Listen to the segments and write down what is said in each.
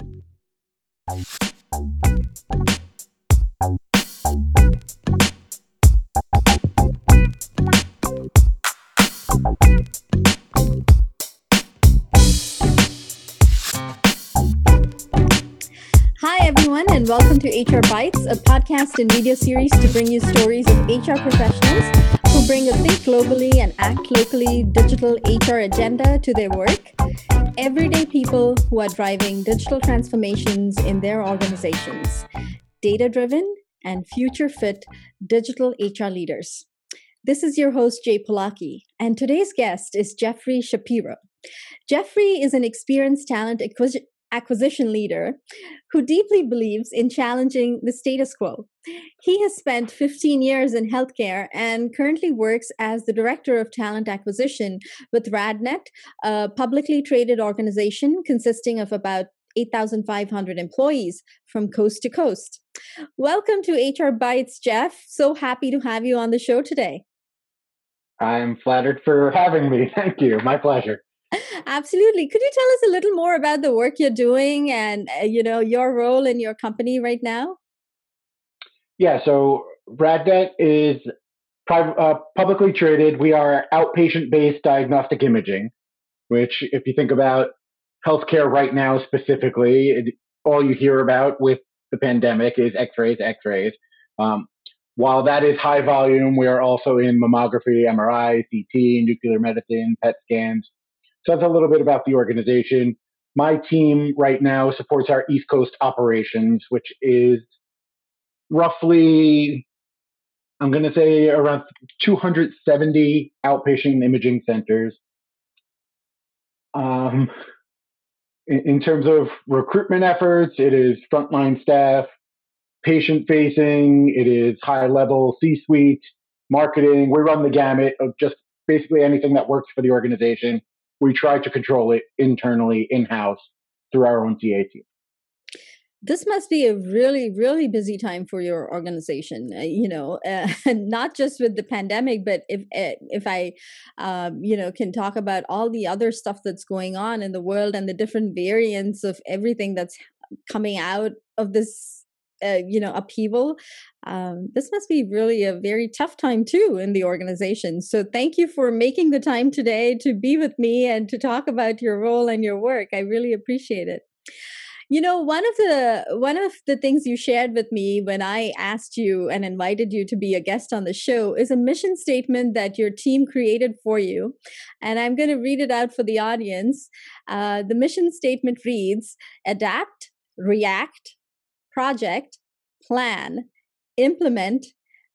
Hi, everyone, and welcome to HR Bites, a podcast and video series to bring you stories of HR professionals who bring a think globally and act locally digital HR agenda to their work. Everyday people who are driving digital transformations in their organizations, data driven and future fit digital HR leaders. This is your host, Jay Polaki, and today's guest is Jeffrey Shapiro. Jeffrey is an experienced talent acquisition acquisition leader who deeply believes in challenging the status quo. He has spent 15 years in healthcare and currently works as the director of talent acquisition with RadNet, a publicly traded organization consisting of about 8,500 employees from coast to coast. Welcome to HR Bites, Jeff. So happy to have you on the show today. I'm flattered for having me. Thank you. My pleasure. Absolutely. Could you tell us a little more about the work you're doing and uh, you know your role in your company right now? Yeah, so RadNet is private, uh, publicly traded. We are outpatient-based diagnostic imaging, which, if you think about healthcare right now specifically, it, all you hear about with the pandemic is X-rays, X-rays. Um, while that is high volume, we are also in mammography, MRI, CT, nuclear medicine, PET scans, so that's a little bit about the organization. My team right now supports our East Coast operations, which is roughly, I'm going to say around 270 outpatient imaging centers. Um, in, in terms of recruitment efforts, it is frontline staff, patient facing, it is high level C suite, marketing. We run the gamut of just basically anything that works for the organization we try to control it internally in house through our own TA team. This must be a really, really busy time for your organization. Uh, you know, uh, not just with the pandemic, but if eh, if I, um, you know, can talk about all the other stuff that's going on in the world and the different variants of everything that's coming out of this uh, you know upheaval um, this must be really a very tough time too in the organization so thank you for making the time today to be with me and to talk about your role and your work i really appreciate it you know one of the one of the things you shared with me when i asked you and invited you to be a guest on the show is a mission statement that your team created for you and i'm going to read it out for the audience uh, the mission statement reads adapt react project, plan, implement,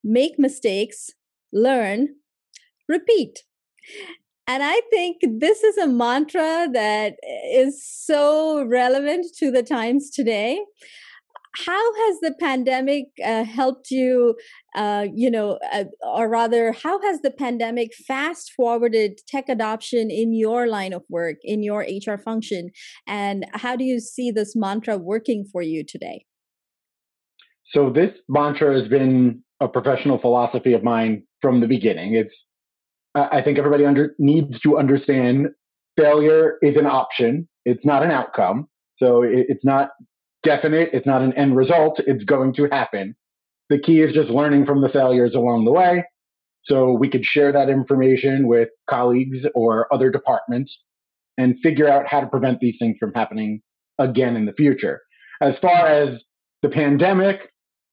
make mistakes, learn, repeat. And I think this is a mantra that is so relevant to the times today. How has the pandemic uh, helped you, uh, you know, uh, or rather, how has the pandemic fast forwarded tech adoption in your line of work, in your HR function? And how do you see this mantra working for you today? So this mantra has been a professional philosophy of mine from the beginning. It's I think everybody under, needs to understand failure is an option. It's not an outcome. So it, it's not definite. It's not an end result. It's going to happen. The key is just learning from the failures along the way. So we could share that information with colleagues or other departments and figure out how to prevent these things from happening again in the future. As far as the pandemic,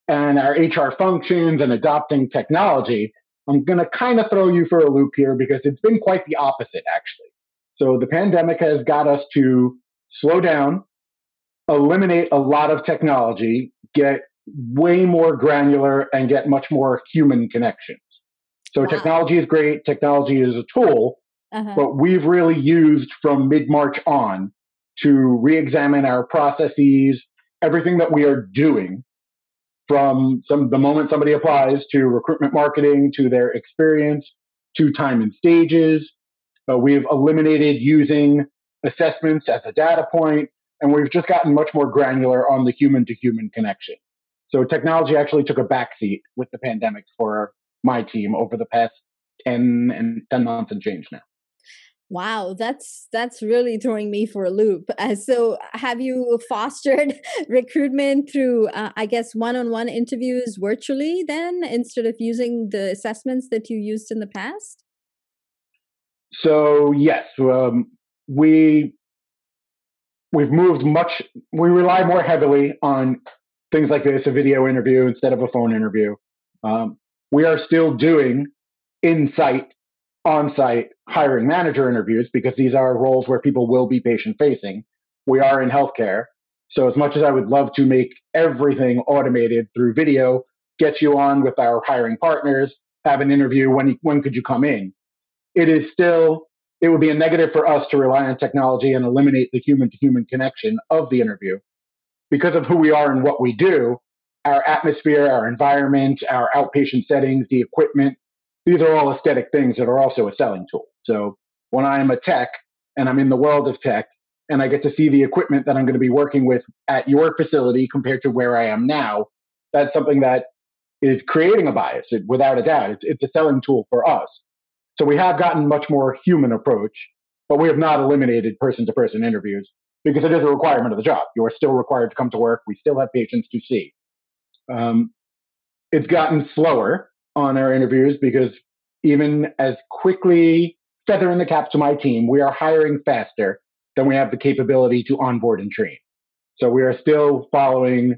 and our HR functions and adopting technology, I'm going to kind of throw you for a loop here because it's been quite the opposite, actually. So the pandemic has got us to slow down, eliminate a lot of technology, get way more granular, and get much more human connections. So wow. technology is great. Technology is a tool, uh-huh. but we've really used from mid March on to re examine our processes, everything that we are doing from some the moment somebody applies to recruitment marketing to their experience to time and stages. Uh, we've eliminated using assessments as a data point, and we've just gotten much more granular on the human to human connection. So technology actually took a backseat with the pandemic for my team over the past 10 and 10 months and change now. Wow, that's that's really throwing me for a loop. Uh, so, have you fostered recruitment through, uh, I guess, one-on-one interviews virtually then, instead of using the assessments that you used in the past? So yes, um, we we've moved much. We rely more heavily on things like this, a video interview instead of a phone interview. Um, we are still doing in-site on site hiring manager interviews because these are roles where people will be patient facing. We are in healthcare. So, as much as I would love to make everything automated through video, get you on with our hiring partners, have an interview, when, when could you come in? It is still, it would be a negative for us to rely on technology and eliminate the human to human connection of the interview. Because of who we are and what we do, our atmosphere, our environment, our outpatient settings, the equipment, these are all aesthetic things that are also a selling tool. So when I'm a tech and I'm in the world of tech and I get to see the equipment that I'm going to be working with at your facility compared to where I am now, that's something that is creating a bias without a doubt. It's, it's a selling tool for us. So we have gotten much more human approach, but we have not eliminated person to person interviews because it is a requirement of the job. You are still required to come to work. We still have patients to see. Um, it's gotten slower on our interviews because even as quickly feathering the cap to my team, we are hiring faster than we have the capability to onboard and train. So we are still following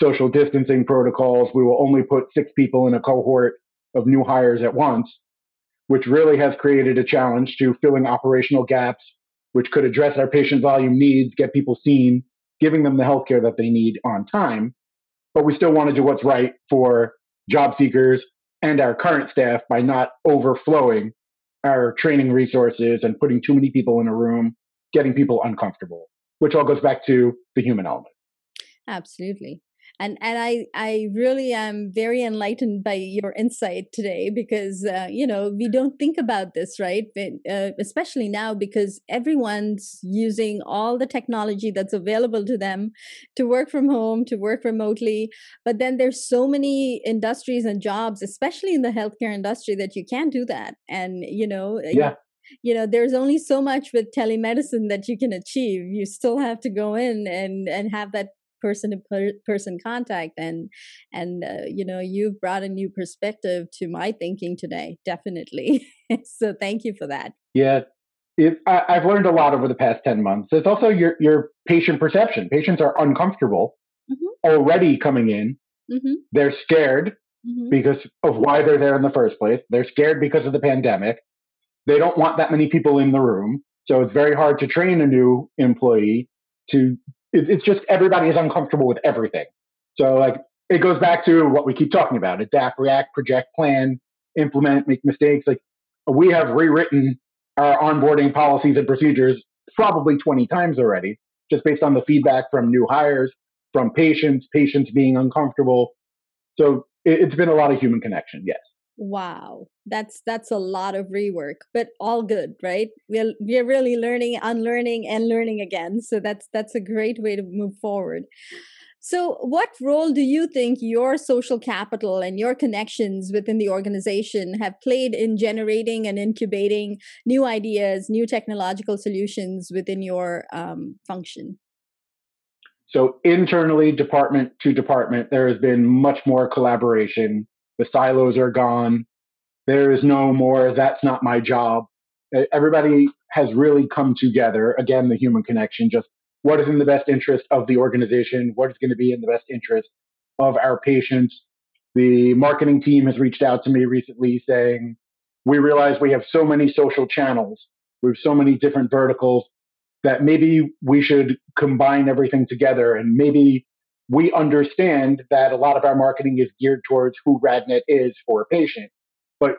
social distancing protocols. We will only put six people in a cohort of new hires at once, which really has created a challenge to filling operational gaps, which could address our patient volume needs, get people seen, giving them the healthcare that they need on time. But we still want to do what's right for job seekers and our current staff by not overflowing our training resources and putting too many people in a room, getting people uncomfortable, which all goes back to the human element. Absolutely and and i i really am very enlightened by your insight today because uh, you know we don't think about this right? But, uh, especially now because everyone's using all the technology that's available to them to work from home to work remotely. But then there's so many industries and jobs especially in the healthcare industry that you can't do that. And you know yeah. you know there's only so much with telemedicine that you can achieve. You still have to go in and and have that person to person contact and and uh, you know you've brought a new perspective to my thinking today definitely. So thank you for that. Yeah it, I, have learned a lot over the past 10 months. It's also your your patient perception. Patients are uncomfortable mm-hmm. already coming in. Mm-hmm. they're scared mm-hmm. because of why they're there in the first place. They're scared because of the pandemic. They don't want that many people in the room. So it's very hard to train a new employee to it, it's just everybody is uncomfortable with everything. So like it goes back to what we keep talking about: adapt, react, project, plan, implement, make mistakes. Like we have rewritten our onboarding policies and procedures probably 20 times already, just based on the feedback from new hires, from patients, patients being uncomfortable. So it, it's been a lot of human connection. Yes. Wow, that's that's a lot of rework, but all good, right? We're we're really learning, unlearning, and learning again. So that's that's a great way to move forward. So, what role do you think your social capital and your connections within the organization have played in generating and incubating new ideas, new technological solutions within your um, function? So, internally, department to department, there has been much more collaboration the silos are gone. There is no more, that's not my job. Everybody has really come together. Again, the human connection, just what is in the best interest of the organization, what is going to be in the best interest of our patients. The marketing team has reached out to me recently saying, we realize we have so many social channels, we have so many different verticals that maybe we should combine everything together and maybe we understand that a lot of our marketing is geared towards who RadNet is for a patient. But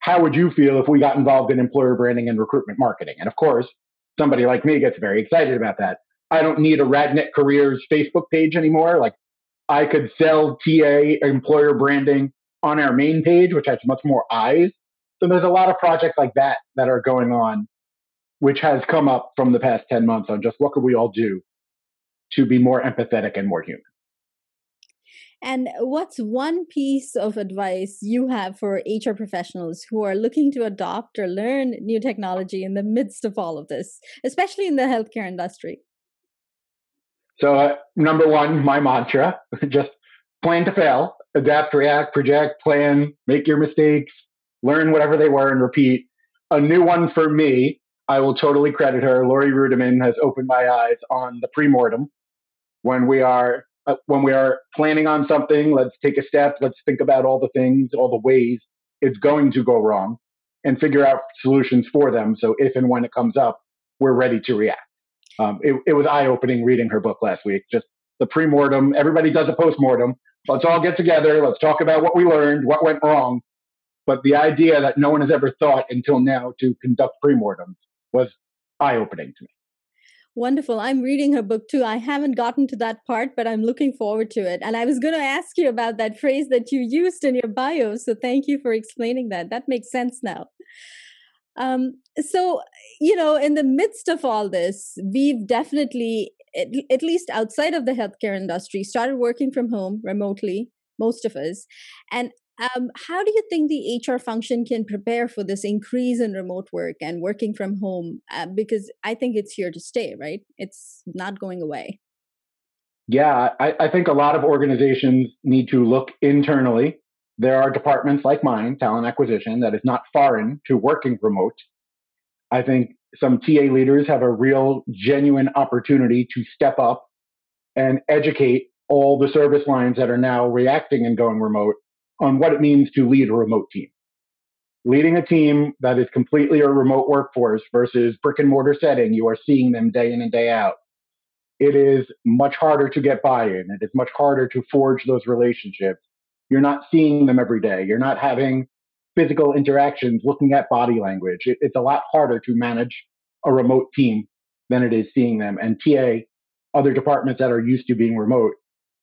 how would you feel if we got involved in employer branding and recruitment marketing? And of course, somebody like me gets very excited about that. I don't need a RadNet Careers Facebook page anymore. Like I could sell TA employer branding on our main page, which has much more eyes. So there's a lot of projects like that that are going on, which has come up from the past 10 months on just what could we all do to be more empathetic and more human. And what's one piece of advice you have for HR professionals who are looking to adopt or learn new technology in the midst of all of this, especially in the healthcare industry? So, uh, number one, my mantra just plan to fail, adapt, react, project, plan, make your mistakes, learn whatever they were, and repeat. A new one for me, I will totally credit her. Lori Rudiman has opened my eyes on the pre-mortem when we are when we are planning on something, let's take a step, let's think about all the things, all the ways it's going to go wrong, and figure out solutions for them. So if and when it comes up, we're ready to react. Um, it, it was eye opening reading her book last week. Just the pre mortem. Everybody does a post mortem. Let's all get together. Let's talk about what we learned, what went wrong. But the idea that no one has ever thought until now to conduct pre mortems was eye opening to me. Wonderful. I'm reading her book too. I haven't gotten to that part, but I'm looking forward to it. And I was going to ask you about that phrase that you used in your bio. So thank you for explaining that. That makes sense now. Um, so, you know, in the midst of all this, we've definitely, at, at least outside of the healthcare industry, started working from home remotely, most of us. And um, how do you think the HR function can prepare for this increase in remote work and working from home? Uh, because I think it's here to stay, right? It's not going away. Yeah, I, I think a lot of organizations need to look internally. There are departments like mine, talent acquisition, that is not foreign to working remote. I think some TA leaders have a real, genuine opportunity to step up and educate all the service lines that are now reacting and going remote on what it means to lead a remote team. Leading a team that is completely a remote workforce versus brick and mortar setting, you are seeing them day in and day out. It is much harder to get buy in. It is much harder to forge those relationships. You're not seeing them every day. You're not having physical interactions, looking at body language. It, it's a lot harder to manage a remote team than it is seeing them. And TA, other departments that are used to being remote,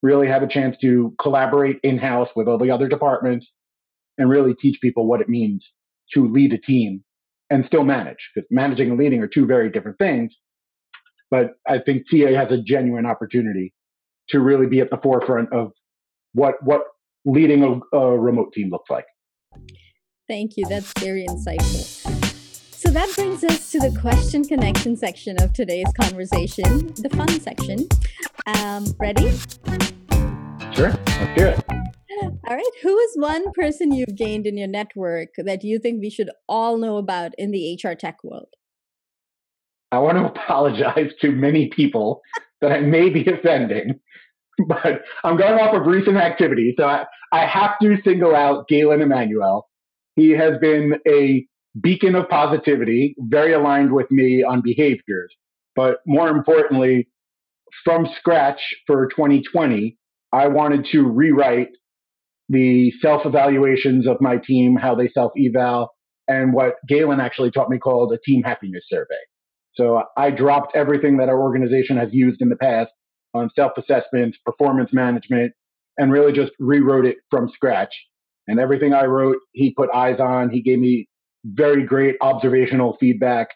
really have a chance to collaborate in house with all the other departments and really teach people what it means to lead a team and still manage because managing and leading are two very different things. But I think TA has a genuine opportunity to really be at the forefront of what what leading a, a remote team looks like. Thank you. That's very insightful. So that brings us to the question connection section of today's conversation, the fun section. Um, ready? Sure, let's do it. All right. Who is one person you've gained in your network that you think we should all know about in the HR tech world? I want to apologize to many people that I may be offending, but I'm going off of recent activity. So I, I have to single out Galen Emanuel. He has been a beacon of positivity, very aligned with me on behaviors. But more importantly, from scratch for 2020, I wanted to rewrite the self evaluations of my team, how they self eval, and what Galen actually taught me called a team happiness survey. So I dropped everything that our organization has used in the past on self assessments, performance management, and really just rewrote it from scratch. And everything I wrote, he put eyes on. He gave me very great observational feedback.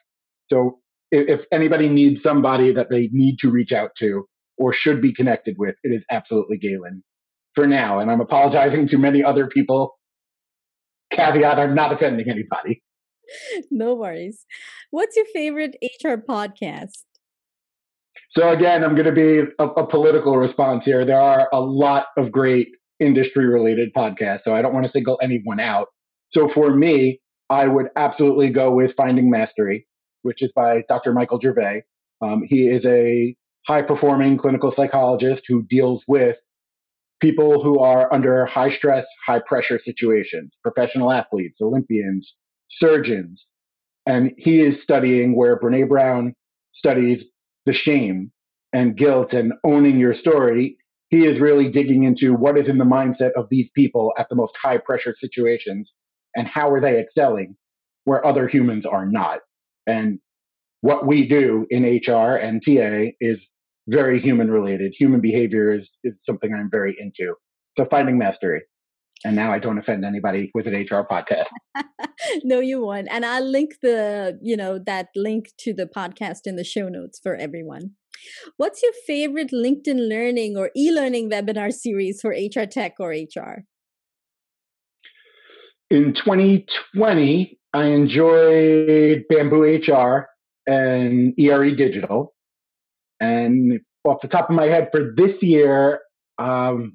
So if, if anybody needs somebody that they need to reach out to or should be connected with, it is absolutely Galen for now. And I'm apologizing to many other people. Caveat, I'm not offending anybody. No worries. What's your favorite HR podcast? So again, I'm going to be a, a, political response here. There are a lot of great industry related podcasts, so I don't want to single anyone out. So for me, I would absolutely go with Finding Mastery, which is by Dr. Michael Gervais. Um, he is a high performing clinical psychologist who deals with people who are under high stress, high pressure situations, professional athletes, Olympians, surgeons. And he is studying where Brene Brown studies the shame and guilt and owning your story. He is really digging into what is in the mindset of these people at the most high pressure situations and how are they excelling where other humans are not. And what we do in HR and TA is very human related. Human behavior is, is something I'm very into. So finding mastery. And now I don't offend anybody with an HR podcast. no, you won't. And I'll link the, you know, that link to the podcast in the show notes for everyone. What's your favorite LinkedIn Learning or e learning webinar series for HR Tech or HR? In 2020, I enjoyed Bamboo HR and ERE Digital. And off the top of my head, for this year, um,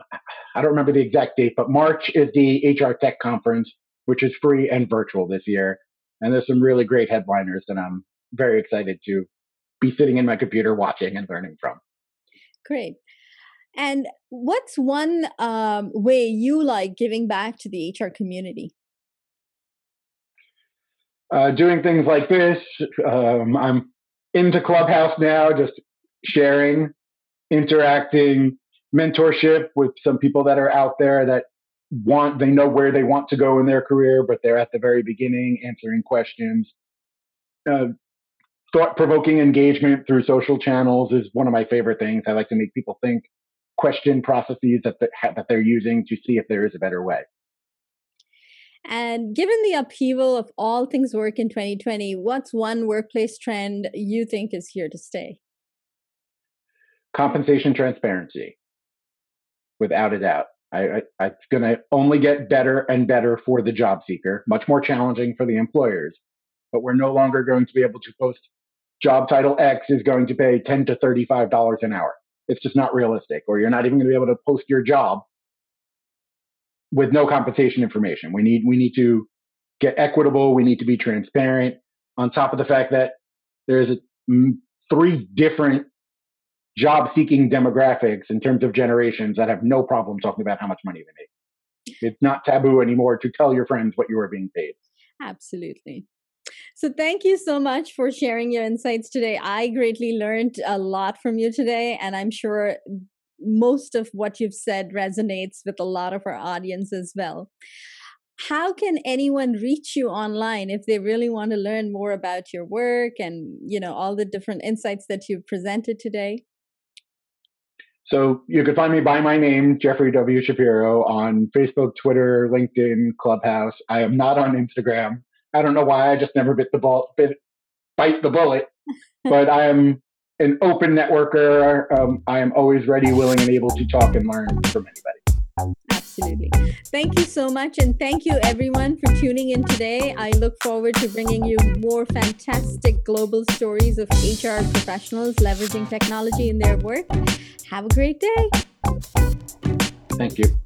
I don't remember the exact date, but March is the HR Tech Conference, which is free and virtual this year. And there's some really great headliners that I'm very excited to be sitting in my computer watching and learning from. Great. And what's one um, way you like giving back to the HR community? Uh, doing things like this. Um, I'm into Clubhouse now, just sharing, interacting, mentorship with some people that are out there that want, they know where they want to go in their career, but they're at the very beginning answering questions. Uh, thought provoking engagement through social channels is one of my favorite things. I like to make people think, question processes that, that they're using to see if there is a better way. And given the upheaval of all things work in 2020, what's one workplace trend you think is here to stay? Compensation transparency, without a doubt. I, I, it's going to only get better and better for the job seeker, much more challenging for the employers. But we're no longer going to be able to post job title X is going to pay 10 to $35 an hour. It's just not realistic. Or you're not even going to be able to post your job with no compensation information. We need, we need to get equitable. We need to be transparent on top of the fact that there's a, mm, three different job seeking demographics in terms of generations that have no problem talking about how much money they make. It's not taboo anymore to tell your friends what you are being paid. Absolutely. So, thank you so much for sharing your insights today. I greatly learned a lot from you today, and I'm sure most of what you've said resonates with a lot of our audience as well. How can anyone reach you online if they really want to learn more about your work and, you know, all the different insights that you've presented today? So you can find me by my name, Jeffrey W. Shapiro, on Facebook, Twitter, LinkedIn, Clubhouse. I am not on Instagram. I don't know why. I just never bit the ball, bit, bite the bullet. but I am an open networker. Um, I am always ready, willing, and able to talk and learn from anybody. Absolutely. Thank you so much. And thank you, everyone, for tuning in today. I look forward to bringing you more fantastic global stories of HR professionals leveraging technology in their work. Have a great day. Thank you.